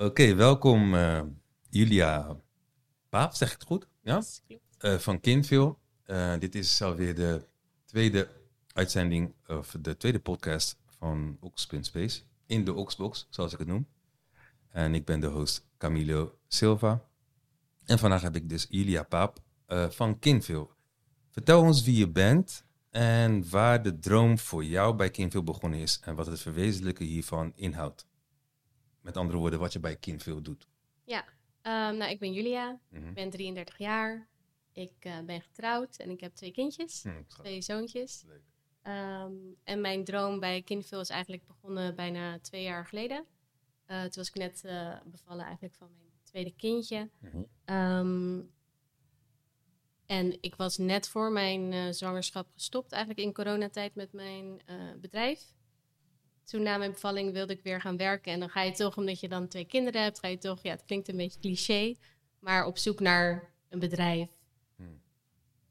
Oké, welkom uh, Julia Paap, zeg ik het goed? Ja? Uh, van Kinville. Uh, dit is alweer de tweede uitzending, of de tweede podcast van Oxpin Space. In de Oxbox, zoals ik het noem. En ik ben de host Camilo Silva. En vandaag heb ik dus Julia Paap van Kinville. Vertel ons wie je bent en waar de droom voor jou bij Kinville begonnen is en wat het verwezenlijken hiervan inhoudt. Met andere woorden, wat je bij Kinville doet. Ja, um, nou, ik ben Julia, ik mhm. ben 33 jaar, ik uh, ben getrouwd en ik heb twee kindjes, hm, twee zoontjes. Um, en mijn droom bij Kinville is eigenlijk begonnen bijna twee jaar geleden. Uh, toen was ik net uh, bevallen eigenlijk van mijn tweede kindje. Mm um, en ik was net voor mijn zwangerschap gestopt, eigenlijk in coronatijd met mijn bedrijf. Toen na mijn bevalling wilde ik weer gaan werken. En dan ga je toch, omdat je dan twee kinderen hebt, ga je toch, ja, het klinkt een beetje cliché, maar op zoek naar een bedrijf hmm.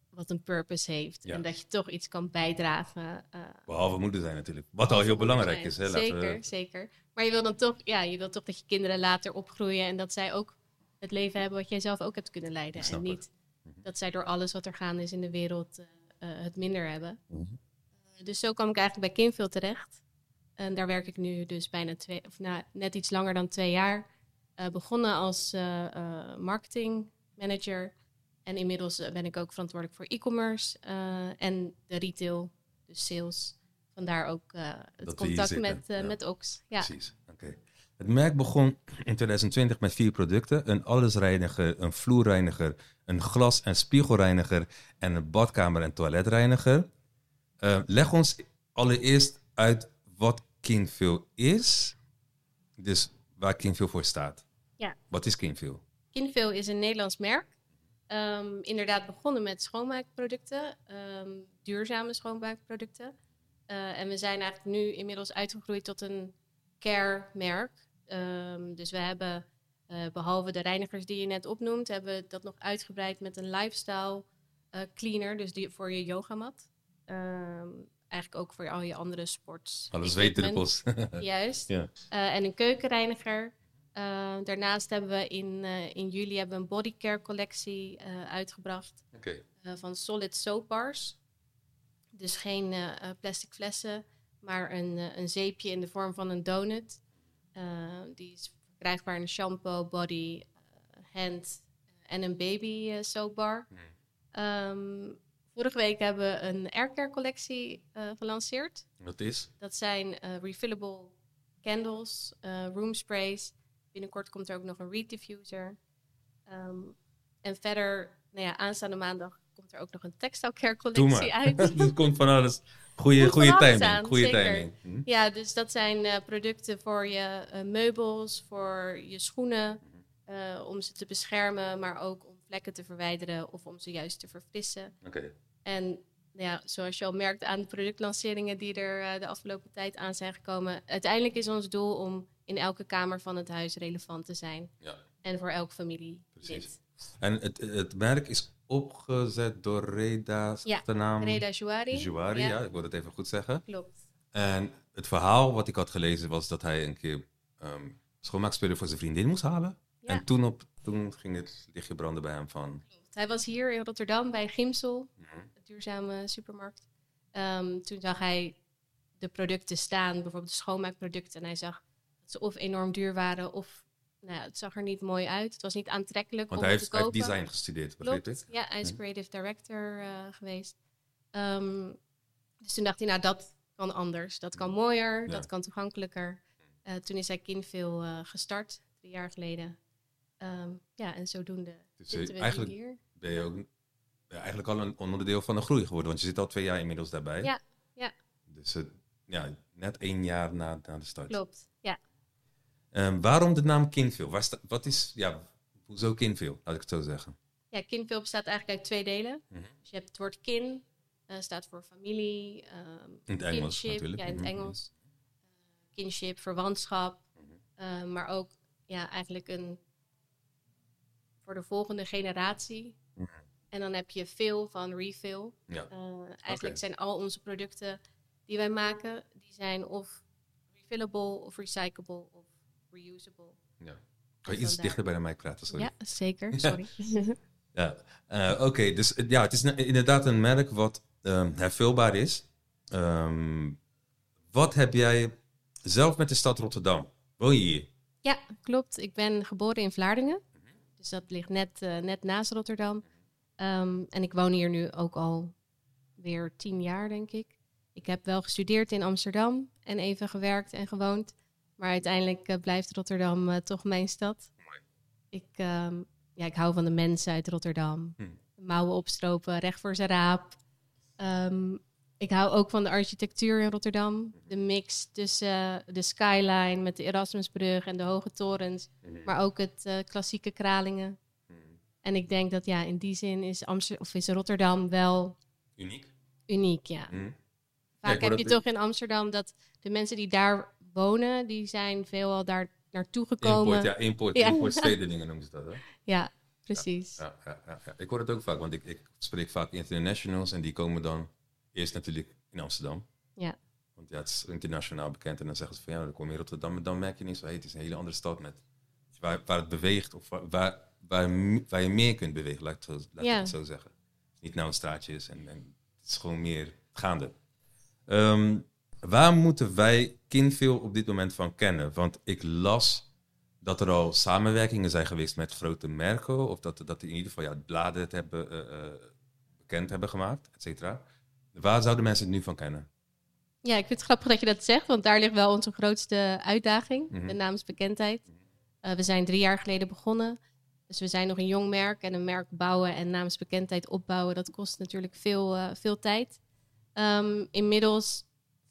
wat een purpose heeft. En dat je toch iets kan bijdragen. Uh, Behalve moeder zijn natuurlijk. Wat al heel belangrijk is. Hè? Zeker, we... zeker. Maar je wil dan toch, ja, je wil toch dat je kinderen later opgroeien en dat zij ook het leven hebben wat jij zelf ook hebt kunnen leiden. En niet Mhm. dat zij door alles wat er gaande is in de wereld uh, uh, het minder hebben. Mhm. Eh, dus zo kwam ik eigenlijk bij Kinville terecht. En daar werk ik nu dus bijna twee, of nou, net iets langer dan twee jaar. begonnen als marketingmanager. En inmiddels ben ik ook verantwoordelijk voor e-commerce en de retail, dus sales. Vandaar ook het contact met, ja. met Ox. Ja. Precies, oké. Het merk begon in 2020 met vier producten: een allesreiniger, een vloerreiniger, een glas- en spiegelreiniger en een badkamer- en toiletreiniger. Uh, leg ons allereerst uit wat Kinville is, dus waar Kinville voor staat. Ja. Wat is Kinville? Kinville is een Nederlands merk. Um, inderdaad begonnen met schoonmaakproducten, um, duurzame schoonmaakproducten. Uh, en we zijn eigenlijk nu inmiddels uitgegroeid tot een care-merk. Um, dus we hebben uh, behalve de reinigers die je net opnoemt, hebben we dat nog uitgebreid met een lifestyle uh, cleaner, dus die voor je yogamat. Um, eigenlijk ook voor al je andere sports. Alle zweetdruppels. Juist. ja. uh, en een keukenreiniger. daarnaast hebben we in, in juli hebben we een bodycare collectie uitgebracht. Okay. van solid soap bars. Dus geen plastic flessen, maar een, een zeepje in de vorm van een donut. die is verkrijgbaar in shampoo, body, hand en een baby uh, soapbar. Um, vorige week hebben we een aircare collectie uh, gelanceerd. Wat is? Dat zijn refillable candles, room sprays. Binnenkort komt er ook nog een reed diffuser. Um, en verder, nou ja, aanstaande maandag komt er ook nog een textile care collectie uit. er komt van alles. Goeie, goede timing. Goede timing. Hm? Ja, dus dat zijn uh, producten voor je uh, meubels, voor je schoenen, uh, om ze te beschermen, maar ook om vlekken te verwijderen of om ze juist te verfrissen. Oké. En nou ja, zoals je al merkt aan de productlanceringen die er de afgelopen tijd aan zijn gekomen, uiteindelijk is ons doel om in elke kamer van het huis relevant te zijn. Ja. En voor elke familie. Precies. En het, het merk is opgezet door Reda, ja, de naam? Reda Jouari. Jouari, ja. ik wil het even goed zeggen. Klopt. En het verhaal wat ik had gelezen was dat hij een keer um, schoonmaakspullen voor zijn vriendin moest halen. En toen, op, toen ging het lichtje branden bij hem van... Klopt. Hij was hier in Rotterdam bij Gimsel, mm duurzame supermarkt. Um, toen zag hij de producten staan, bijvoorbeeld de schoonmaakproducten. En hij zag dat ze of enorm duur waren of nou, het zag er niet mooi uit. Het was niet aantrekkelijk Want om hij heeft, te kopen. hij heeft design gestudeerd, begreep ik? Ja, hij is creative director uh, geweest. Um, dus toen dacht hij, nou, dat kan anders. Dat kan mooier, ja. dat kan toegankelijker. Uh, toen is hij Kinveel uh, gestart, drie jaar geleden. Um, ja, en zodoende dus zitten we eigenlijk hier. Ben je ook ja, eigenlijk al een onderdeel van de groei geworden, want je zit al twee jaar inmiddels daarbij. Ja, ja. Dus ja, net één jaar na, na de start. Klopt, ja. Um, waarom de naam Kinville? wat is, ja, hoezo Kinville, laat ik het zo zeggen? Ja, Kinville bestaat eigenlijk uit twee delen. Mm -hmm. Dus je hebt het woord kin, uh, staat voor familie. Um, in het Engels natuurlijk. Ja, in het -hmm. Engels. Uh, kinship, verwantschap. -hmm. uh, maar ook ja, eigenlijk een voor de volgende generatie. Mhm. En dan heb je veel van refill. Ja. eigenlijk okay. zijn al onze producten die wij maken, die zijn of refillable of recyclable of reusable. Ja. Kan je iets dichter bij de mic praten? Sorry. Ja, zeker. Sorry. ja, uh, oké. dus ja, het is inderdaad een merk wat um, hervulbaar is. Um, wat heb jij zelf met de stad Rotterdam? Woon je hier? Ja, klopt. Ik ben geboren in Vlaardingen. Dus dat ligt net, uh, net naast Rotterdam. Um, en ik woon hier nu ook al weer tien jaar, denk ik. Ik heb wel gestudeerd in Amsterdam en even gewerkt en gewoond. Maar uiteindelijk uh, blijft Rotterdam uh, toch mijn stad. Ik, um, ja, ik hou van de mensen uit Rotterdam. Hm. Mouwen opstropen, recht voor zijn raap. Um, ik hou ook van de architectuur in Rotterdam. De mix tussen de skyline met de Erasmusbrug en de hoge torens. Mhm. Maar ook het uh, klassieke Kralingen. En ik denk dat ja, in die zin is, Amsterdam, of is Rotterdam wel... Uniek? Uniek, ja. Mhm. Vaak heb je toch in Amsterdam dat de mensen die daar wonen, die zijn veelal daar naartoe gekomen. Import, ja, import, ja. import noemen ze dat, hè? Ja, precies. Ja, ja, Ik hoor het ook vaak, want ik, ik spreek vaak internationals en die komen dan eerst natuurlijk in Amsterdam. Ja. Want ja, het is internationaal bekend en dan zeggen ze van ja, dan kom je in Rotterdam, dan merk je niet zo, hey, het is een hele andere stad met waar, waar het beweegt of waar, waar, waar, je meer kunt bewegen, laat ik het zo, laat ik het zo zeggen. Niet nou een straatje is en, en het is gewoon meer gaande. Um, waar moeten wij Kinveel op dit moment van kennen? Want ik las dat er al samenwerkingen zijn geweest met grote merken, of dat, dat in ieder geval ja, bladen het hebben, uh, bekend hebben gemaakt, et cetera. Waar zouden mensen het nu van kennen? Ja, ik vind het grappig dat je dat zegt, want daar ligt wel onze grootste uitdaging, mm de naamsbekendheid. Uh, we zijn drie jaar geleden begonnen. Dus we zijn nog een jong merk en een merk bouwen en naamsbekendheid opbouwen, dat kost natuurlijk veel, uh, veel tijd. Um, inmiddels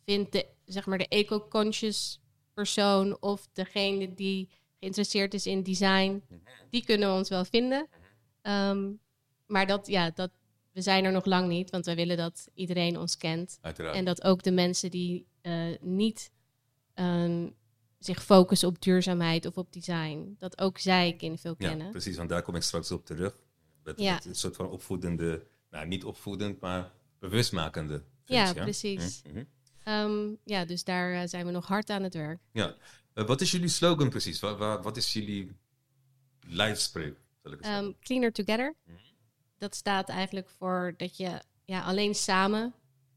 vindt de, zeg maar, de eco-conscious persoon of degene die geïnteresseerd is in design, mhm. die kunnen we ons wel vinden. Um, maar dat, ja, dat, we zijn er nog lang niet, want we willen dat iedereen ons kent. Uiteraard. En dat ook de mensen die uh, niet zich focussen op duurzaamheid of op design, dat ook zij veel ja, kennen. Precies, want daar kom ik straks op terug. Met, ja. met een soort van opvoedende, nou niet opvoedend, maar bewustmakende. ja, precies. Mm -hmm. um, ja, dus daar uh, zijn we nog hard aan het werk. Ja. Uh, wat is jullie slogan precies? Wat, wat, wat is jullie lijfspreuk? Um, cleaner together. Mm -hmm dat staat eigenlijk voor dat je ja, alleen samen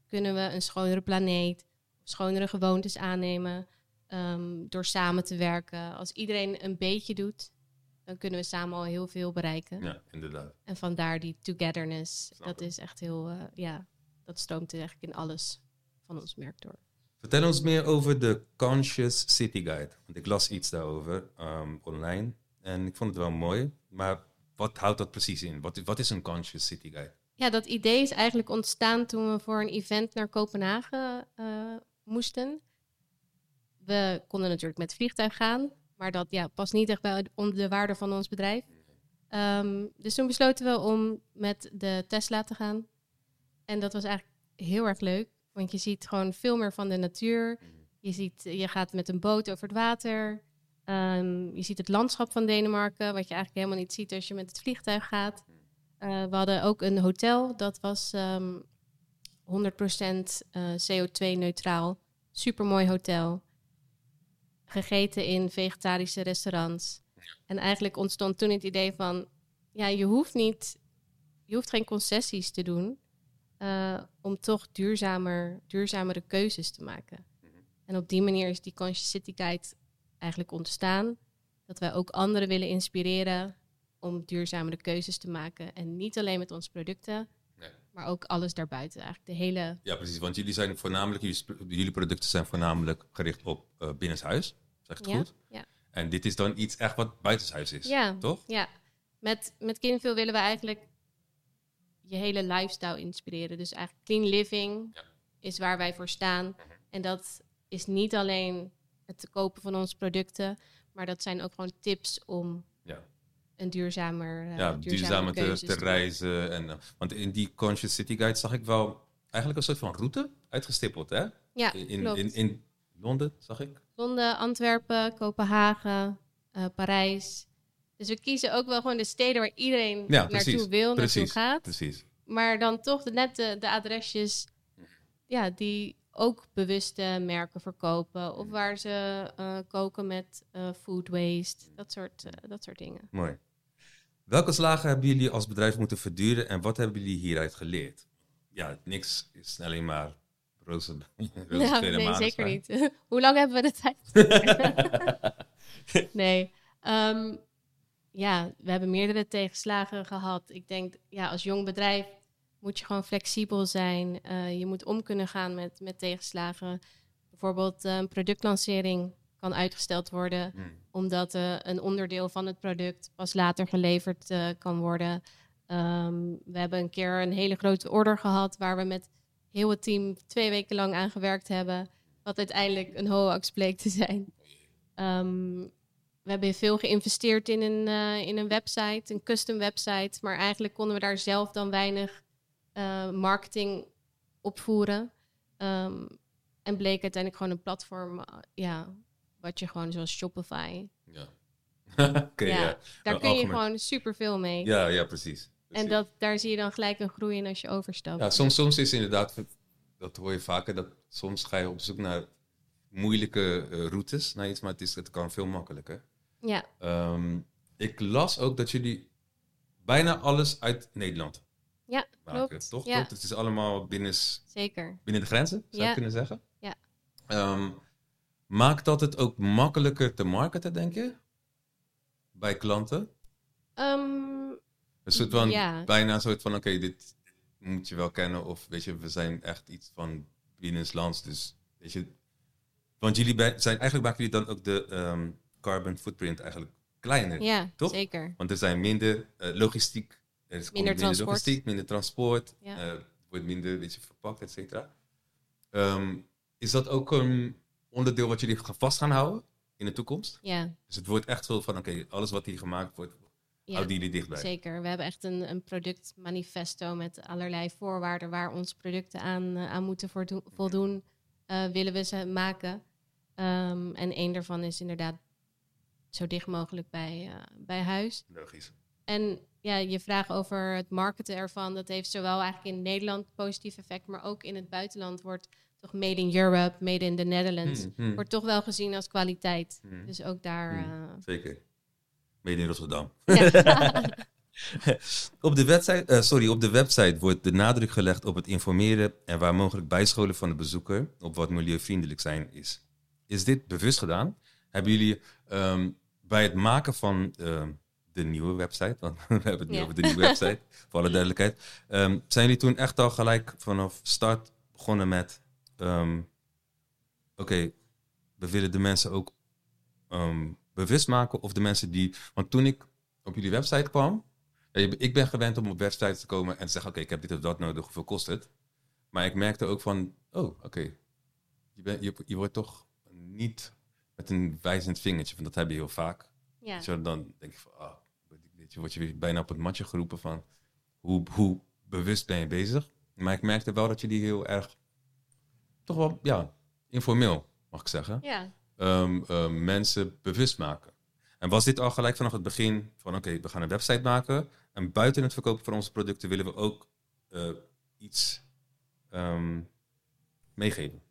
kunnen we een schonere planeet, schonere gewoontes aannemen. Um, door samen te werken. Als iedereen een beetje doet, dan kunnen we samen al heel veel bereiken. Ja, inderdaad. En vandaar die togetherness. dat is echt heel, uh, ja, dat stroomt eigenlijk in alles van ons merk door. Vertel ons meer over de Conscious City Guide. Want ik las iets daarover um, online en ik vond het wel mooi. Maar wat houdt dat precies in? Wat, wat is een Conscious City Guide? Ja, dat idee is eigenlijk ontstaan toen we voor een event naar Kopenhagen uh, moesten. We konden natuurlijk met vliegtuig gaan, maar dat ja, past niet echt bij de waarde van ons bedrijf. Um, dus toen besloten we om met de Tesla te gaan. En dat was eigenlijk heel erg leuk, want je ziet gewoon veel meer van de natuur. Je, ziet, je gaat met een boot over het water. Um, je ziet het landschap van Denemarken, wat je eigenlijk helemaal niet ziet als je met het vliegtuig gaat. Uh, we hadden ook een hotel, dat was um, 100% uh, CO2-neutraal. Supermooi hotel. Gegeten in vegetarische restaurants. En eigenlijk ontstond toen het idee van, ja, je hoeft niet, je hoeft geen concessies te doen uh, om toch duurzamer, duurzamere keuzes te maken. Mhm. En op die manier is die Conscious City Guide eigenlijk ontstaan. Dat wij ook anderen willen inspireren om duurzamere keuzes te maken. En niet alleen met onze producten, nee. maar ook alles daarbuiten. Eigenlijk de hele... Ja, precies. Want jullie zijn voornamelijk, jullie, producten zijn voornamelijk gericht op uh, binnenshuis. Zeg het goed? Ja. En dit is dan iets echt wat buitenshuis is, ja, toch? Ja. Met, met Kinveel willen we eigenlijk je hele lifestyle inspireren. Dus eigenlijk clean living is waar wij voor staan. Mhm. En dat is niet alleen het te kopen van onze producten. Maar dat zijn ook gewoon tips om ja. een duurzamer, uh, ja, duurzamer te, te, reizen. En, uh, want in die Conscious City Guide zag ik wel eigenlijk een soort van route uitgestippeld, hè? Ja, in, in, in, in, Londen, zag ik. Londen, Antwerpen, Kopenhagen, uh, Parijs. Dus we kiezen ook wel gewoon de steden waar iedereen ja, naartoe wil, precies, naartoe gaat. Precies. Maar dan toch de, net de, de adresjes ja, die ook bewuste merken verkopen. Of waar ze uh, koken met uh, food waste. Dat soort, uh, dat soort dingen. Mooi. Welke slagen hebben jullie als bedrijf moeten verduren en wat hebben jullie hieruit geleerd? Ja, niks is alleen maar roze. roze ja, nee, zeker niet. Hoe lang hebben we de tijd? nee. Um, ja, we hebben meerdere tegenslagen gehad. Ik denk, ja, als jong bedrijf moet je gewoon flexibel zijn. Uh, je moet om kunnen gaan met, met tegenslagen. Bijvoorbeeld uh, een productlancering kan uitgesteld worden, hmm. omdat uh, een onderdeel van het product pas later geleverd kan worden. Um, we hebben een keer een hele grote order gehad waar we met heel het team twee weken lang aan gewerkt hebben. Wat uiteindelijk een HOAX bleek te zijn. Um, we hebben veel geïnvesteerd in een, uh, in een website, een custom website. Maar eigenlijk konden we daar zelf dan weinig uh, marketing opvoeren. Um, en bleek uiteindelijk gewoon een platform, uh, ja, wat je gewoon zoals Shopify. Ja. okay, ja, ja. Daar kun je gewoon superveel mee. Ja, ja, precies. Precies. En dat, daar zie je dan gelijk een groei in als je overstapt. Ja, soms, soms is inderdaad, dat hoor je vaker, dat soms ga je op zoek naar moeilijke routes naar iets, maar het, is, het kan veel makkelijker. Ja. Um, ik las ook dat jullie bijna alles uit Nederland ja, maken, klopt. toch? Ja. Het is allemaal binnen, Zeker. binnen de grenzen, zou je kunnen zeggen? Ja. Um, maakt dat het ook makkelijker te marketen, denk je? Bij klanten? Um, een soort van, ja. bijna een soort van, oké, dit moet je wel kennen. Of weet je, we zijn echt iets van binnenlands. Dus weet je, want jullie zijn, eigenlijk maken jullie dan ook de... Um, carbon footprint eigenlijk kleiner. Ja, toch? zeker. Want er zijn minder uh, logistiek. Er is minder, minder logistiek, minder transport. Ja. Uh, wordt minder weet je, verpakt, et cetera. Um, is dat ook een onderdeel wat jullie vast gaan houden in de toekomst? Ja. Dus het wordt echt zo van, oké, okay, alles wat hier gemaakt wordt, ja, houden jullie dichtbij? Zeker. We hebben echt een, een productmanifesto met allerlei voorwaarden waar onze producten aan, uh, aan moeten voldoen. Uh, willen we ze maken. Um, en één daarvan is inderdaad zo dicht mogelijk bij, uh, bij huis. Logisch. En ja, je vraag over het marketen ervan, dat heeft zowel eigenlijk in Nederland positief effect, maar ook in het buitenland wordt toch made in Europe, made in the Netherlands, hmm, hmm. wordt toch wel gezien als kwaliteit. Hmm. Dus ook daar. Uh... Zeker. Made in Rotterdam. op, de website, uh, sorry, op de website wordt de nadruk gelegd op het informeren en waar mogelijk bijscholen van de bezoeker op wat milieuvriendelijk zijn is. Is dit bewust gedaan? Hebben jullie um, bij het maken van uh, de nieuwe website, want we hebben het nu ja. over de nieuwe website, voor alle duidelijkheid. Um, zijn jullie toen echt al gelijk vanaf start begonnen met, um, oké, okay, we willen de mensen ook um, bewust maken of de mensen die, want toen ik op jullie website kwam, ik ben gewend om op websites te komen en te zeggen, oké, okay, ik heb dit of dat nodig, hoeveel kost het? Maar ik merkte ook van, oh, oké, okay, je, je, je wordt toch niet met een wijzend vingertje, van dat heb je heel vaak. Ja. dan denk je van, ah, je, word je weer bijna op het matje geroepen van hoe, hoe bewust ben je bezig. Maar ik merkte wel dat je die heel erg, toch wel, ja, informeel, mag ik zeggen. Ja. Um, um, mensen bewust maken. En was dit al gelijk vanaf het begin van, oké, we gaan een website maken. En buiten het verkopen van onze producten willen we ook uh, iets um, meegeven.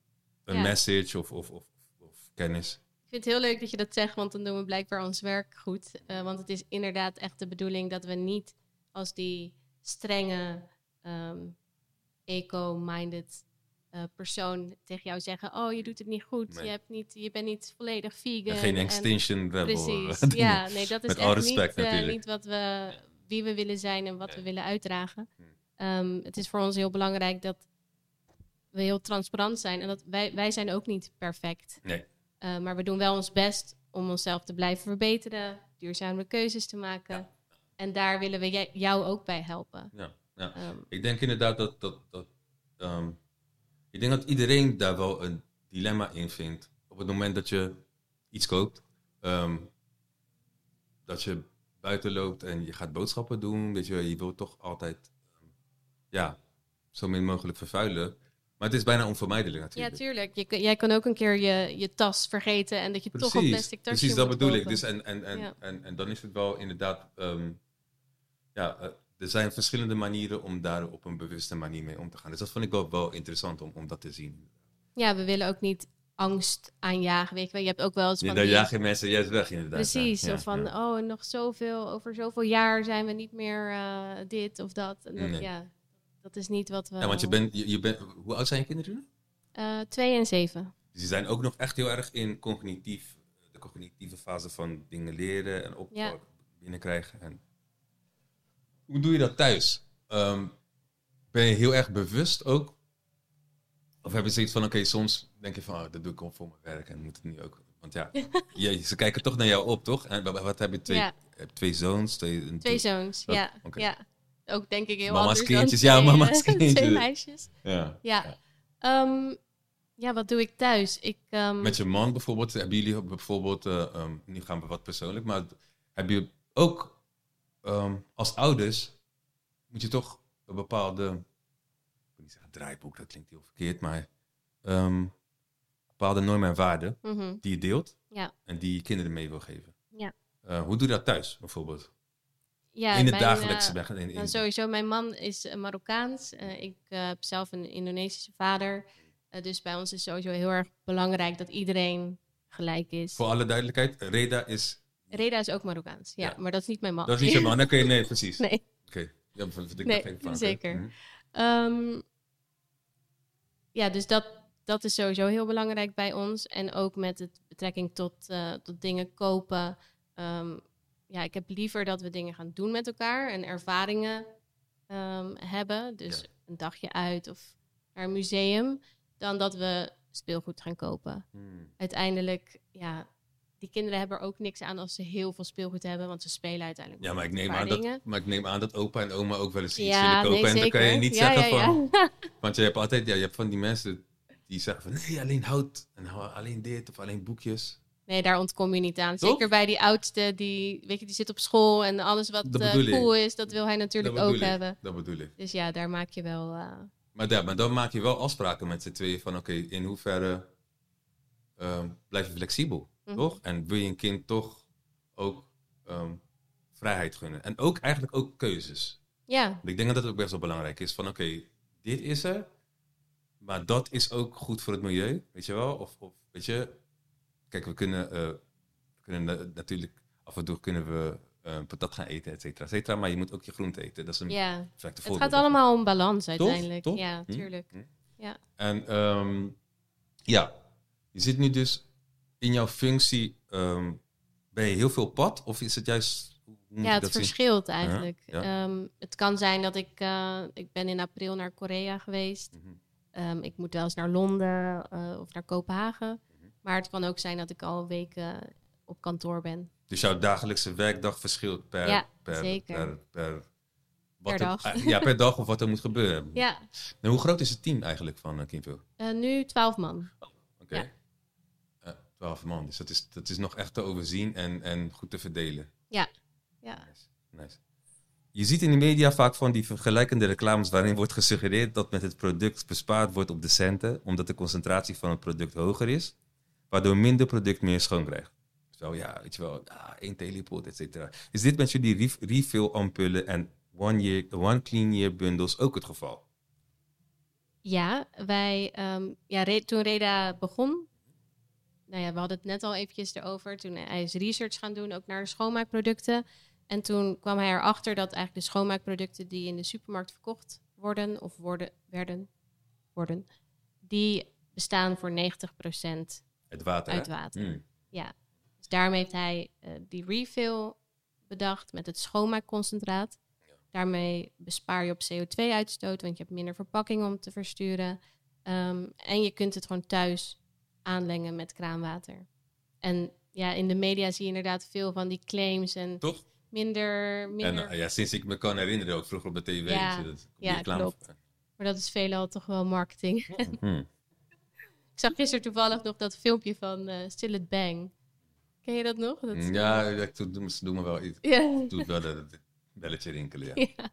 Een ja. message of, of, of, of kennis. Ik vind het heel leuk dat je dat zegt, want dan doen we blijkbaar ons werk goed. Uh, want het is inderdaad echt de bedoeling dat we niet als die strenge, um, eco-minded uh, persoon tegen jou zeggen: Oh, je doet het niet goed. Nee. Je, hebt niet, je bent niet volledig vegan. En geen extinction en, rebel. Precies. ja, nee, dat is echt respect, niet, uh, niet wat we, wie we willen zijn en wat we willen uitdragen. Um, het is voor ons heel belangrijk dat we heel transparant zijn. En dat wij, wij zijn ook niet perfect. Nee. Uh, maar we doen wel ons best om onszelf te blijven verbeteren, duurzame keuzes te maken. Ja. En daar willen we jou ook bij helpen. Ja, ja. Um, ik denk inderdaad dat. dat, dat um, ik denk dat iedereen daar wel een dilemma in vindt. Op het moment dat je iets koopt, um, dat je buiten loopt en je gaat boodschappen doen. Weet je, je wilt toch altijd ja, zo min mogelijk vervuilen. Maar het is bijna onvermijdelijk natuurlijk. Ja, tuurlijk. Je, jij kan ook een keer je, je tas vergeten en dat je precies, toch op plastic tasje Precies, dat bedoel kopen. ik. Dus en, en, en, ja. en, en, dan is het wel inderdaad... Um, ja, uh, er zijn verschillende manieren om daar op een bewuste manier mee om te gaan. Dus dat vond ik wel, wel interessant om, om dat te zien. Ja, we willen ook niet angst aanjagen. Weet je, wel. je hebt ook wel eens van. Ja, dan jaag je mensen juist weg, inderdaad. Precies. Ja, of van, oh, nog zoveel, over zoveel jaar zijn we niet meer uh, dit of dat. En dat nee. Ja, dat is niet wat we. Ja, want je bent, je, je bent, hoe oud zijn je kinderen? Uh, twee en zeven. Dus die zijn ook nog echt heel erg in cognitief, de cognitieve fase van dingen leren en op ja. binnenkrijgen. En hoe doe je dat thuis? Um, ben je heel erg bewust ook? Of hebben ze iets van, oké, soms denk je van, oh, dat doe ik gewoon voor mijn werk en moet het nu ook. Want ja, je, ze kijken toch naar jou op, toch? En wat heb je? Twee, ja. twee zoons? Twee, twee zoons, oh, ja. Okay. ja. Ook denk ik heel mama's kindjes, ja, mama's kindjes. twee meisjes. Ja. Ja. Ja. Um, ja, wat doe ik thuis? Ik, um... Met je man bijvoorbeeld, hebben jullie bijvoorbeeld, uh, um, nu gaan we wat persoonlijk, maar heb je ook als ouders, moet je toch een bepaalde, ik wil niet zeggen draaiboek, dat klinkt heel verkeerd, maar um, bepaalde normen en waarden mm -hmm. die je deelt ja. en die je kinderen mee wil geven. Ja. Uh, hoe doe je dat thuis bijvoorbeeld? Ja, in het mijn, dagelijkse in, in, nou, Sowieso, mijn man is Marokkaans. Uh, ik heb zelf een Indonesische vader. dus bij ons is sowieso heel erg belangrijk dat iedereen gelijk is. Voor alle duidelijkheid, Reda is... Reda is ook Marokkaans, ja, ja. maar dat is niet mijn man. Dat is niet je man, dan kun je, nee, precies. nee. Oké. Okay. Ja, vind ik nee, geen zeker. Mm -hmm. um, ja, dus dat, dat is sowieso heel belangrijk bij ons. En ook met het betrekking tot, uh, tot dingen kopen. Um, ja, ik heb liever dat we dingen gaan doen met elkaar en ervaringen um, hebben. Dus ja. een dagje uit of naar een museum. Dan dat we speelgoed gaan kopen. Hmm. Uiteindelijk, ja, die kinderen hebben er ook niks aan als ze heel veel speelgoed hebben, want ze spelen uiteindelijk. Ja, maar ik neem, aan dat, maar ik neem aan dat opa en oma ook wel eens iets ja, willen kopen. Nee, en dan kan je niet ja, zeggen ja, van. Want je hebt altijd, ja, je hebt van die mensen die zeggen van nee, alleen hout en alleen dit of alleen boekjes. Nee, daar ontkom je niet aan. Zeker bij die oudste, die, weet je, die zit op school en alles wat uh, cool is, dat wil hij natuurlijk ook ik. hebben. Dat bedoel ik. Dus ja, daar maak je wel. Uh... Maar, ja, maar dan maak je wel afspraken met z'n tweeën van oké, okay, in hoeverre uh, blijf je flexibel, mm. toch? En wil je een kind toch ook um, vrijheid gunnen? En ook eigenlijk ook keuzes. Ja. Ik denk dat dat ook best wel belangrijk is. Van oké, okay, dit is er, maar dat is ook goed voor het milieu, weet je wel? Of, of weet je, kijk, we kunnen, uh, we kunnen natuurlijk af en toe kunnen we uh, patat gaan eten, et cetera, et cetera. Maar je moet ook je groente eten. Dat is een ja. Het gaat allemaal om balans uiteindelijk. Toch? Ja, hm? tuurlijk. Hm? Ja. En um, ja, je zit nu dus in jouw functie. Um, ben je heel veel pad of is het juist ja, het verschilt zien? eigenlijk. Ja, ja. Um, het kan zijn dat ik, uh, ik ben in april naar Korea geweest. Mm -hmm. Um, ik moet wel eens naar Londen uh, of naar Kopenhagen. Mm -hmm. Maar het kan ook zijn dat ik al weken op kantoor ben. Dus jouw dagelijkse werkdag verschilt per, ja, per, zeker. per, per, per dag. Er, ja, per dag of wat er moet gebeuren. Ja. Nou, hoe groot is het team eigenlijk van uh? Uh, nu twaalf man. Oh, Oké. Okay. Ja. Twaalf man, dus dat is, dat is nog echt te overzien en, en goed te verdelen. Ja. ja. Nice. nice. Je ziet in de media vaak van die vergelijkende reclames waarin wordt gesuggereerd dat met het product bespaard wordt op de centen, omdat de concentratie van het product hoger is, waardoor minder product meer schoon krijgt. Zo ja, weet je wel, ah, één teleport, et cetera. Is dit met jullie ref refill ampullen en one, year, one clean year bundles ook het geval? Ja, wij, um, ja, re toen Reda begon, nou ja, we hadden het net al eventjes erover, toen hij is research gaan doen, ook naar schoonmaakproducten. En toen kwam hij erachter dat eigenlijk de schoonmaakproducten die in de supermarkt verkocht worden of worden, werden, worden, die bestaan voor 90% het water, uit water. Mm. Ja, dus daarmee heeft hij uh, die refill bedacht met het schoonmaakconcentraat. Ja. Daarmee bespaar je op CO2-uitstoot, want je hebt minder verpakking om te versturen. Um, en je kunt het gewoon thuis aanlengen met kraanwater. En ja, in de media zie je inderdaad veel van die claims en Toch? minder... minder... En, ja, sinds ik me kan herinneren, ook vroeger op de tv. Ja, dat, ja klopt. Maar dat is veelal toch wel marketing. Hmm. ik zag gisteren toevallig nog dat filmpje van uh, Still It Bang. Ken je dat nog? Dat is, ja, uh... ik doe, doe me wel iets. Ja. Doe wel dat belletje rinkelen, ja.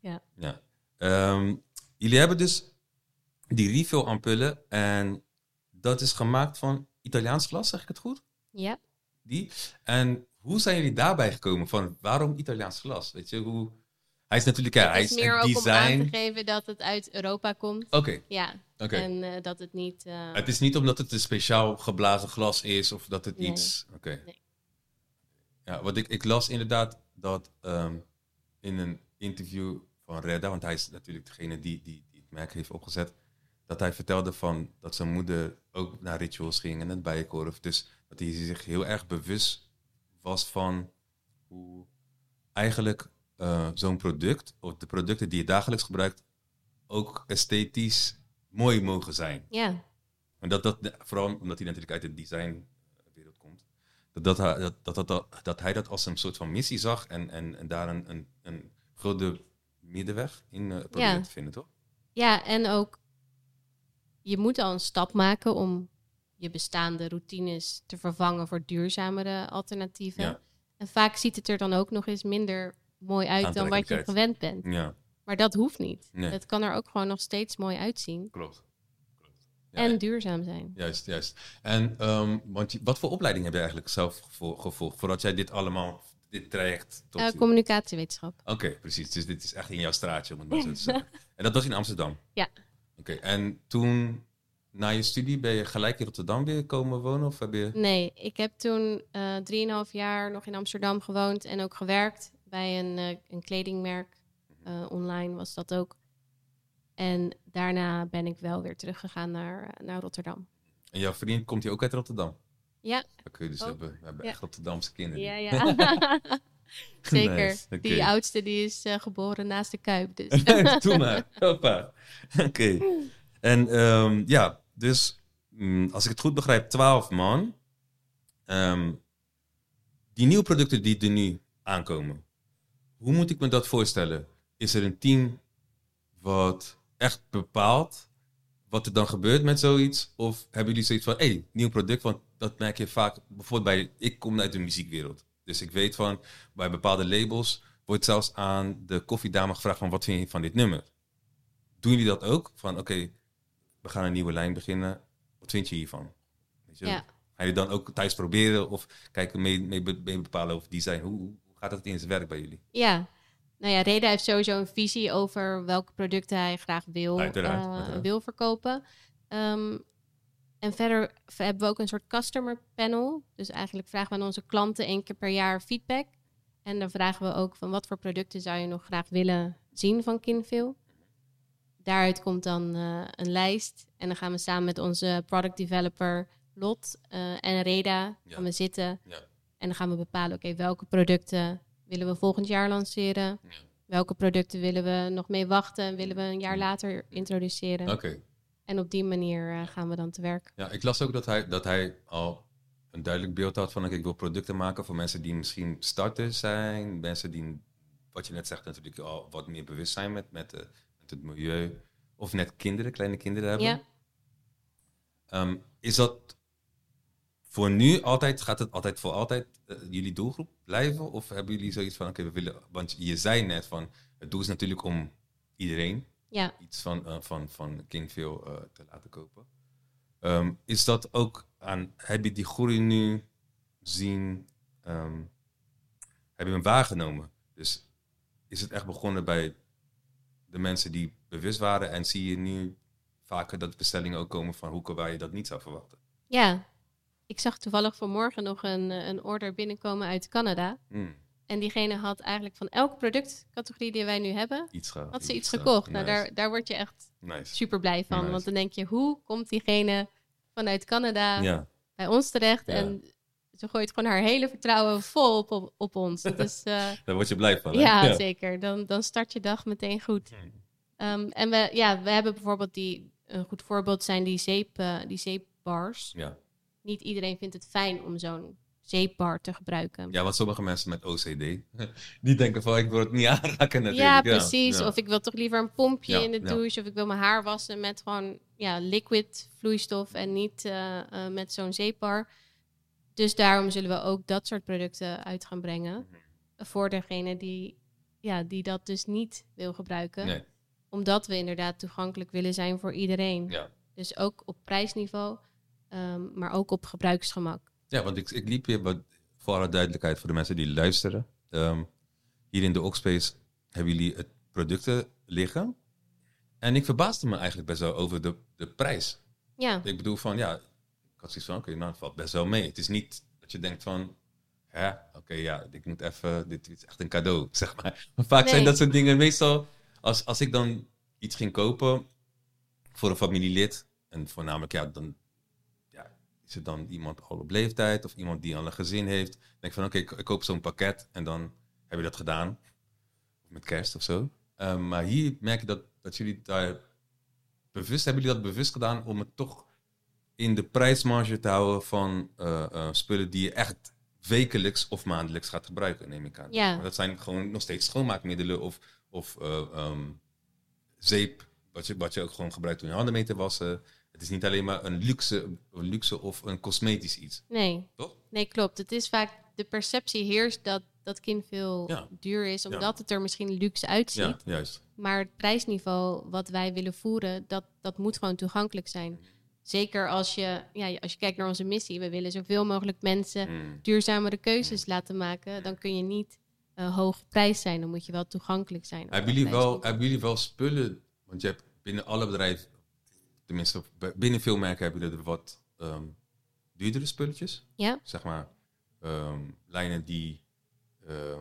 Ja. ja. ja. Um, jullie hebben dus die refill ampullen en dat is gemaakt van Italiaans glas, zeg ik het goed? Ja. Die. En hoe zijn jullie daarbij gekomen van waarom Italiaans glas? Weet je, hoe... Hij is natuurlijk, ja, hij is is meer een ook design. om aan te geven dat het uit Europa komt. Oké, Ja, en eh, dat het niet... eh, Het is niet omdat het een speciaal geblazen glas is of dat het Nee. iets. Oké. Nee. Ja, wat ik, ik las inderdaad dat ehm, in een interview van Redda, want hij is natuurlijk degene die, die, die het merk heeft opgezet, dat hij vertelde van dat zijn moeder ook naar rituals ging en het bijenkorf. Dus dat hij zich heel erg bewust was van hoe eigenlijk eh, zo'n product, of de producten die je dagelijks gebruikt, ook esthetisch mooi mogen zijn. ja, En dat, dat, vooral omdat hij natuurlijk uit de designwereld komt. Dat, dat, hij- dat, dat, dat, dat hij dat als een soort van missie zag en, en, en daar een, een, een grote middenweg in uh, probeerde Ja. te vinden, toch? ja, en ook... Je moet al een stap maken om je bestaande routines te vervangen voor duurzamere alternatieven. Ja. En vaak ziet het er dan ook nog eens minder mooi uit dan wat je gewend bent. Ja, Maar dat hoeft niet. Nee. Het kan er ook gewoon nog steeds mooi uitzien. klopt. klopt. Ja, en duurzaam zijn. Juist, juist. En ehm, want wat voor opleiding heb je eigenlijk zelf gevo- gevolgd voordat jij dit allemaal, dit traject tot... Eh, communicatiewetenschap. Oké, precies. Dus dit is echt in jouw straatje, om het maar zo te zeggen. En dat was in Amsterdam? Ja. Oké, en toen, na je studie, ben je gelijk in Rotterdam weer komen wonen? Of heb je... Nee, ik heb toen eh drieënhalf jaar nog in Amsterdam gewoond en ook gewerkt bij een, eh, een kledingmerk. Eh, online was dat ook. En daarna ben ik wel weer teruggegaan naar, naar Rotterdam. En jouw vriend komt hier ook uit Rotterdam? Ja, Oké, dus we Ook. hebben, we hebben Ja. echt Rotterdamse kinderen. ja, ja. Zeker. Nice. Die oudste die is eh, geboren naast de Kuip. Dus. Doe maar. Oké. En ehm, ja, dus mm, als ik het goed begrijp, 12 man. Ehm, die nieuwe producten die er nu aankomen, hoe moet ik me dat voorstellen? Is er een team wat echt bepaalt wat er dan gebeurt met zoiets? Of hebben jullie zoiets van, hé, hey, nieuw product? Want dat merk je vaak, bijvoorbeeld bij, ik kom uit de muziekwereld. Dus ik weet van, bij bepaalde labels wordt zelfs aan de koffiedame gevraagd van, wat vind je van dit nummer? Doen jullie dat ook? Van, oké, we gaan een nieuwe lijn beginnen. Wat vind je hiervan? Weet je? Ja. Ga je dan ook thuis proberen of kijken mee, mee, be- mee bepalen over design? Hoe, hoe gaat dat in zijn werk bij jullie? Ja, nou ja, Reda heeft sowieso een visie over welke producten hij graag wil, Uiteraard, eh, uiteraard. wil verkopen. Ehm, en verder hebben we ook een soort customer panel. Dus eigenlijk vragen we aan onze klanten één keer per jaar feedback. En dan vragen we ook van wat voor producten zou je nog graag willen zien van Kinville. Daaruit komt dan eh, een lijst. En dan gaan we samen met onze product developer Lot eh, en Reda Ja. gaan we zitten. Ja. En dan gaan we bepalen, oké, welke producten willen we volgend jaar lanceren? Ja. Welke producten willen we nog mee wachten en willen we een jaar Mm. later introduceren? Oké. En op die manier eh, gaan we dan te werk. Ja, ik las ook dat hij, dat hij al een duidelijk beeld had van oké, ik wil producten maken voor mensen die misschien starters zijn, mensen die, wat je net zegt, natuurlijk al wat meer bewust zijn met, met, eh, met het milieu. Of net kinderen, kleine kinderen hebben. Ja. Ehm, is dat voor nu altijd, gaat het altijd voor altijd eh, jullie doelgroep blijven? Of hebben jullie zoiets van, oké, we willen, want je zei net van, het doel is natuurlijk om iedereen Ja, iets van, eh, van, van Kingville eh, te laten kopen. Ehm, is dat ook aan, heb je die groei nu zien, ehm, heb je hem waargenomen? Dus is het echt begonnen bij de mensen die bewust waren en zie je nu vaker dat bestellingen ook komen van hoeken waar je dat niet zou verwachten? ja. Ik zag toevallig vanmorgen nog een, eh, een order binnenkomen uit Canada. Hmm, En diegene had eigenlijk van elke productcategorie die wij nu hebben, iets ge- had ze iets ge- gekocht. Nou, Nice. daar, daar word je echt Nice. super blij van. Nice. Want dan denk je, hoe komt diegene vanuit Canada Ja, bij ons terecht? Ja. En ze gooit gewoon haar hele vertrouwen vol op, op, op ons. Dat is, eh, daar word je blij van. hè? ja, zeker. Dan, dan start je dag meteen goed. Hmm. Ehm, en we, ja, we hebben bijvoorbeeld die, een goed voorbeeld zijn die, zeep, eh, die zeepbars. Ja. Niet iedereen vindt het fijn om zo'n zeepbar te gebruiken. ja, want sommige mensen met OCD, die denken van ik wil het niet aanraken natuurlijk. Ja, precies. Ja. Of ik wil toch liever een pompje Ja, in de douche. Of ik wil mijn haar wassen met gewoon ja, liquid vloeistof en niet eh, eh, met zo'n zeepbar. Dus daarom zullen we ook dat soort producten uit gaan brengen. Voor degene die, ja, die dat dus niet wil gebruiken. Nee, Omdat we inderdaad toegankelijk willen zijn voor iedereen. ja. Dus ook op prijsniveau, ehm, maar ook op gebruiksgemak. Ja, want ik, ik liep hier, wat, voor alle duidelijkheid voor de mensen die luisteren. Ehm, hier in de Oakspace hebben jullie het producten liggen. En ik verbaasde me eigenlijk best wel over de, de prijs. Ja. Ik bedoel van, ja, ik had zoiets van, oké, nou, het valt best wel mee. Het is niet dat je denkt van, hè, oké, ja, ik moet even, dit is echt een cadeau, zeg maar. Maar vaak zijn dat soort dingen meestal, als, als ik dan iets ging kopen voor een familielid, en voornamelijk, ja, dan is het dan iemand al op leeftijd of iemand die al een gezin heeft. Dan denk ik van, oké, ik, ik, koop zo'n pakket en dan heb je dat gedaan. Met kerst of zo. Um, maar hier merk je dat, dat jullie daar bewust, hebben jullie dat bewust gedaan om het toch in de prijsmarge te houden van uh, uh, spullen die je echt wekelijks of maandelijks gaat gebruiken, neem ik aan. Ja. Maar dat zijn gewoon nog steeds schoonmaakmiddelen of, of uh, um, zeep, wat je, wat je ook gewoon gebruikt om je handen mee te wassen. Het is niet alleen maar een luxe, een luxe of een cosmetisch iets. Nee. Toch? Nee, klopt. Het is vaak de perceptie heerst dat dat kind veel Ja. duur is, omdat Ja. het er misschien luxe uitziet. Ja, juist. Maar het prijsniveau wat wij willen voeren, dat, dat moet gewoon toegankelijk zijn. Zeker als je, ja, als je kijkt naar onze missie. We willen zoveel mogelijk mensen Mm. duurzamere keuzes laten maken. Dan kun je niet eh hoog prijs zijn. Dan moet je wel toegankelijk zijn. Hebben jullie, wel, hebben jullie wel spullen? Want je hebt binnen alle bedrijven, tenminste binnen veel merken, hebben jullie er wat ehm, duurdere spulletjes. Ja, Zeg maar ehm, lijnen die eh,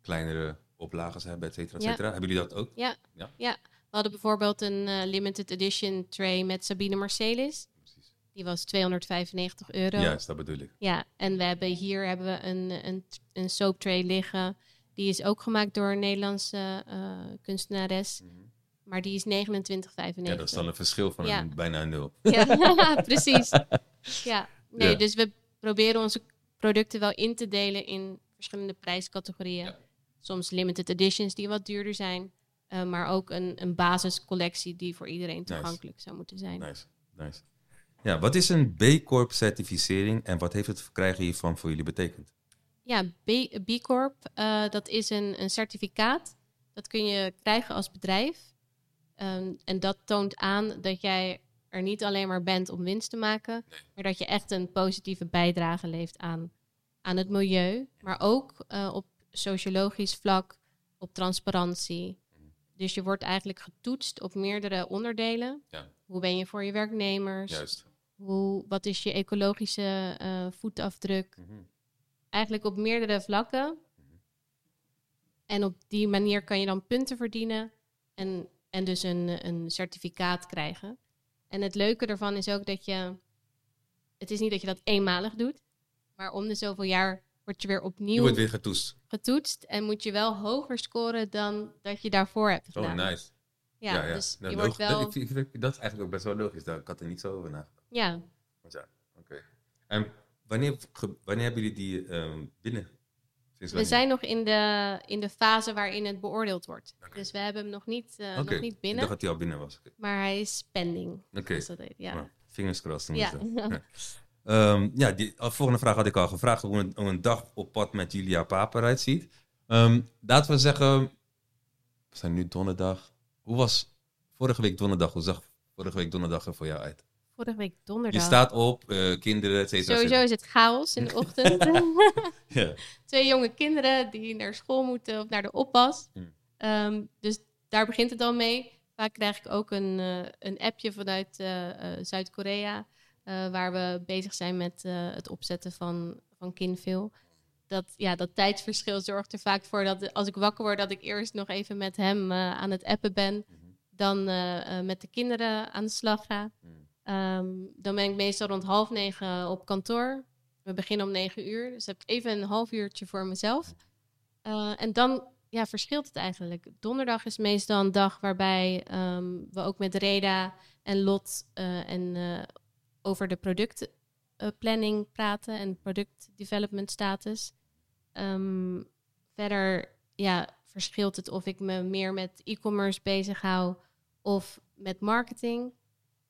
kleinere oplages hebben, et cetera, et Ja. cetera. Hebben jullie dat ook? ja, Ja. ja. We hadden bijvoorbeeld een eh, limited edition tray met Sabine Marcelis. Precies. Die was 295 euro. Juist, dat bedoel ik. Ja, en we hebben hier hebben we een, een, een soap tray liggen. Die is ook gemaakt door een Nederlandse eh, kunstenares. Maar die is 29,95. Ja, dat is dan een verschil van Ja. een, bijna een nul. Ja, precies. Ja, nee, Ja. dus we proberen onze producten wel in te delen in verschillende prijscategorieën. Ja. Soms limited editions die wat duurder zijn. eh, maar ook een, een basiscollectie die voor iedereen Nice. toegankelijk zou moeten zijn. Nice, nice. Ja, wat is een B Corp certificering en wat heeft het verkrijgen hiervan voor jullie betekend? Ja, B, B Corp, eh, dat is een, een certificaat. Dat kun je krijgen als bedrijf. Ehm, en dat toont aan dat jij er niet alleen maar bent om winst te maken, maar dat je echt een positieve bijdrage levert aan, aan het milieu, maar ook eh, op sociologisch vlak, op transparantie. Dus je wordt eigenlijk getoetst op meerdere onderdelen. Ja. Hoe ben je voor je werknemers? Juist. Hoe, wat is je ecologische eh, voetafdruk? Mhm. eigenlijk op meerdere vlakken. En op die manier kan je dan punten verdienen en, en dus een, een certificaat krijgen. En het leuke ervan is ook dat je, het is niet dat je dat eenmalig doet, maar om de zoveel jaar word je weer Je opnieuw wordt weer getoetst. getoetst en moet je wel hoger scoren dan dat je daarvoor hebt Oh, gedaan. nice. Ja, dus Nou, je wordt wel, Dat, ik vind- dat is eigenlijk ook best wel logisch. Daar, ik had er niet zo over nagedacht. ja, Ja, oké. En wanneer, ge- wanneer hebben jullie die ehm, binnen? Sinds we zijn nog in de, in de fase waarin het beoordeeld wordt. Dus we hebben hem nog niet, eh, nog niet Ik binnen, dacht dat hij al binnen was. Maar hij is pending. Oké. heet, ja. Nou, fingers crossed. Ja. Ja. Ehm, ja, die volgende vraag had ik al gevraagd. Hoe een, hoe een dag op pad met Julia Paper eruit ziet. Ehm, laten we zeggen, we zijn nu donderdag. Hoe was vorige week donderdag? Hoe zag vorige week donderdag er voor jou uit? Vorige week Je donderdag. staat op, eh, kinderen, et cetera. Sowieso is het chaos in de ochtend. Ja. Twee jonge kinderen die naar school moeten of naar de oppas. Hmm. Ehm, dus daar begint het al mee. Vaak krijg ik ook een, eh, een appje vanuit eh, Zuid-Korea. waar we bezig zijn met het opzetten van, van Kinville. Dat, ja, dat tijdsverschil zorgt er vaak voor dat als ik wakker word, dat ik eerst nog even met hem aan het appen ben. Dan eh, eh, met de kinderen aan de slag ga. Hmm. Ehm, dan ben ik meestal rond half negen op kantoor. We beginnen om negen uur, dus heb ik even een half uurtje voor mezelf. Eh, en dan ja, verschilt het eigenlijk. Donderdag is meestal een dag waarbij ehm, we ook met Reda en Lot eh, en, eh, over de productplanning praten en product development status. Ehm, verder ja, verschilt het of ik me meer met e-commerce bezig hou of met marketing.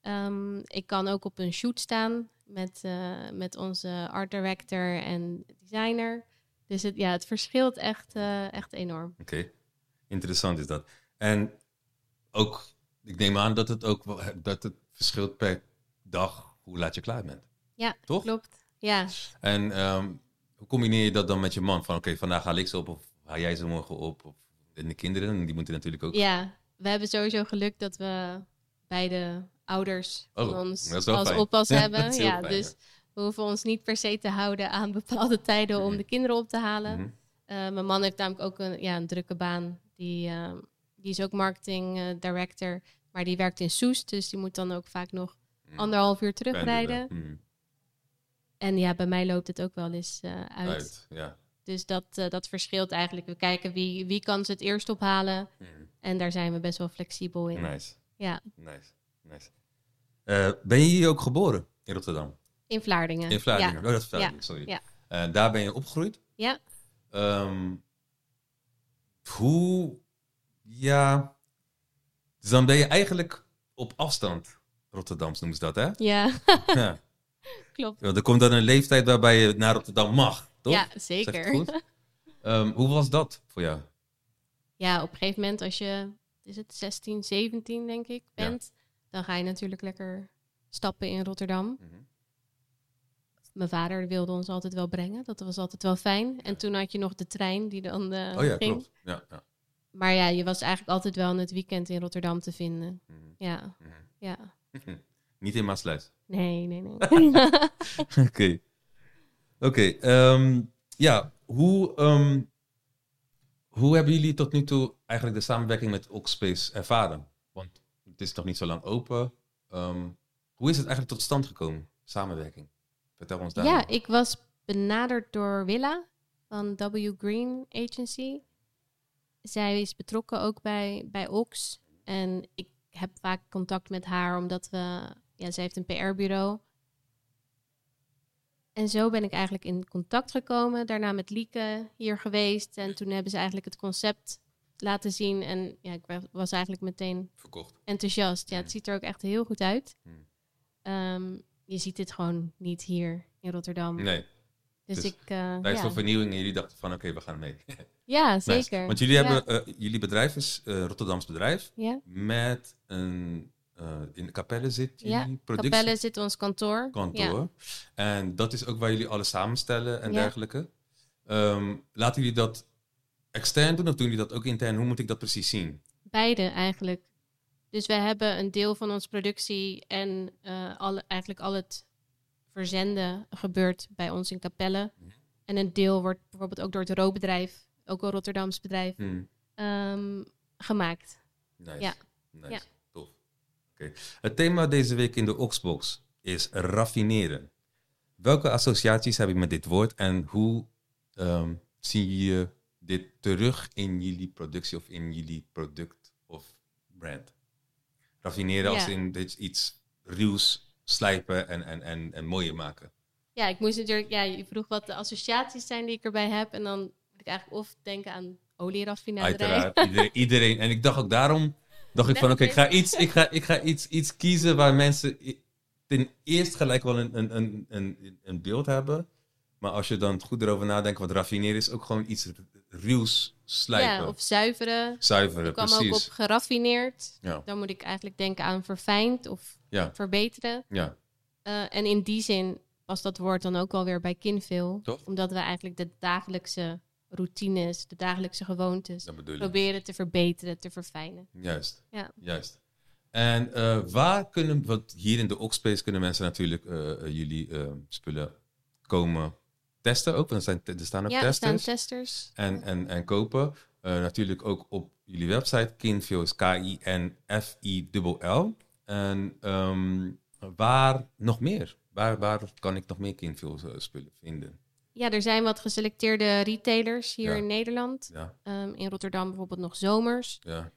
Ehm, ik kan ook op een shoot staan met, eh, met onze art director en designer. Dus het, ja, het verschilt echt, eh, echt enorm. Oké, interessant is dat. En ook, ik neem aan dat het ook wel, dat het verschilt per dag hoe laat je klaar bent. Ja, Toch? klopt. Ja, En ehm, hoe combineer je dat dan met je man? Van oké, vandaag haal ik ze op of haal jij ze morgen op? Of En de kinderen, die moeten natuurlijk ook... Ja, we hebben sowieso geluk dat we beide ouders van Oh, ons als fijn. oppas Ja, hebben. heel Ja, fijn, dus we hoeven ons niet per se te houden aan bepaalde tijden om Mhm. de kinderen op te halen. Mhm. Eh, mijn man heeft namelijk ook een, ja, een drukke baan. Die, eh, die is ook marketing eh, director, maar die werkt in Soest. Dus die moet dan ook vaak nog Mhm. anderhalf uur terugrijden. En ja, bij mij loopt het ook wel eens eh, uit. Uit, ja. Dus dat, eh, dat verschilt eigenlijk. We kijken wie, wie kan ze het eerst ophalen. En daar zijn we best wel flexibel in. Nice, Ja, nice, nice. Eh, ben je hier ook geboren? In Rotterdam? in Vlaardingen. In Vlaardingen? Ja. Oh, dat is Vlaardingen, sorry. ja. Eh, daar ben je opgegroeid? Ja. Ehm, hoe, ja, dus dan ben je eigenlijk op afstand, Rotterdams noemen ze dat, hè? Ja, ja. klopt. Want er komt dan een leeftijd waarbij je naar Rotterdam mag, toch? Ja, zeker. goed? Ehm, hoe was dat voor jou? Ja, op een gegeven moment als je, is het 16, 17 denk ik, Ja. Dan ga je natuurlijk lekker stappen in Rotterdam. Mhm. Mijn vader wilde ons altijd wel brengen, dat was altijd wel fijn. En toen had je nog de trein die dan eh, Oh ja, ging. klopt. Ja, ja. Maar ja, je was eigenlijk altijd wel in het weekend in Rotterdam te vinden. Mhm. Ja, Mhm. ja. Niet in Maasluis. Nee, nee, nee. Oké. Oké. ehm, ja, hoe, ehm, hoe hebben jullie tot nu toe eigenlijk de samenwerking met Oxspace ervaren? Want het is nog niet zo lang open. Ehm, hoe is het eigenlijk tot stand gekomen, samenwerking? Vertel ons daar. Ja, ik was benaderd door Willa van W Green Agency. Zij is betrokken ook bij, bij Ox. En ik heb vaak contact met haar omdat we... Ja, zij heeft een PR-bureau. En zo ben ik eigenlijk in contact gekomen. Daarna met Lieke hier geweest. En toen hebben ze eigenlijk het concept laten zien. En ja, ik wa- was eigenlijk meteen Verkocht. enthousiast. Ja, het ziet er ook echt heel goed uit. Hmm. Ehm, je ziet dit gewoon niet hier in Rotterdam. Nee, Dus, Dus ik. tijd ja. voor vernieuwing en jullie dachten van oké, we gaan mee. ja, Nice. zeker. Want jullie Ja. hebben, eh, jullie bedrijf is uh, Rotterdams bedrijf Ja, met een, in de Capelle zit jullie Ja, productie. Capelle zit ons kantoor. kantoor. En dat is ook waar jullie alles samenstellen en Ja. dergelijke. Ehm, laten jullie dat extern doen of doen jullie dat ook intern? Hoe moet ik dat precies zien? Beide eigenlijk. Dus we hebben een deel van onze productie en eh, alle, eigenlijk al het verzenden gebeurt bij ons in Capelle. En een deel wordt bijvoorbeeld ook door het rookbedrijf, ook een Rotterdams bedrijf, Hmm, ehm, gemaakt. nice. Ja. Nice. Ja. Tof. Oké. Het thema deze week in de Oxbox is raffineren. Welke associaties heb je met dit woord en hoe ehm, zie je dit terug in jullie productie of in jullie product of brand? Raffineren als in dit iets ruws slijpen en, en, en, en mooier maken. Ja, ik moest natuurlijk, ja, je vroeg wat de associaties zijn die ik erbij heb. En dan moet ik eigenlijk of denken aan olieraffinaderij. Uiteraard, iedereen, iedereen. En ik dacht ook daarom, dacht ik van oké, ik ga, iets, ik ga, ik ga iets, iets kiezen waar mensen ten eerste gelijk wel een, een, een, een, een beeld hebben. Maar als je dan goed erover nadenkt, wat raffineren is ook gewoon iets ruws slijpen. Ja, of zuiveren. Zuiveren, Ik kwam ook op geraffineerd. Ja, Dan moet ik eigenlijk denken aan verfijnd of ja, verbeteren. ja. Eh, en in die zin past dat woord dan ook wel weer bij kinveel. Toch? Omdat we eigenlijk de dagelijkse routines, de dagelijkse gewoontes proberen te verbeteren, te verfijnen. Juist, Ja. juist. En eh, waar kunnen, want hier in de Oxspace kunnen mensen natuurlijk eh, jullie spullen komen testen ook. Want er, zijn, er staan ook ja, er staan testers. testers. en, en, en kopen. Eh, natuurlijk ook op jullie website. Kinfil is K-I-N-F-I-L-L. En ehm, waar nog meer? Waar, waar kan ik nog meer Kinfil eh, spullen vinden? Ja, er zijn wat geselecteerde retailers hier Ja. in Nederland. Ja, Ehm, in Rotterdam bijvoorbeeld nog Zomers. ja.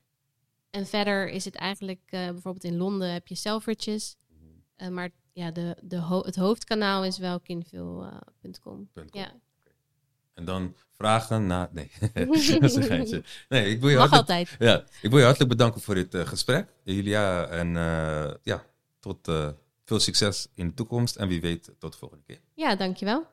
En verder is het eigenlijk, eh, bijvoorbeeld in Londen heb je Selfridges. Eh, maar ja, de, de ho- het hoofdkanaal is wel kinveel.com. Punt com. ja, En dan vragen naar... Nee, dat is een geintje. Nee, ik wil je mag hartelijk, altijd. ja, ik wil je hartelijk bedanken voor dit eh, gesprek. Julia, en eh, ja, tot eh, veel succes in de toekomst. En wie weet, tot de volgende keer. Ja, dankjewel.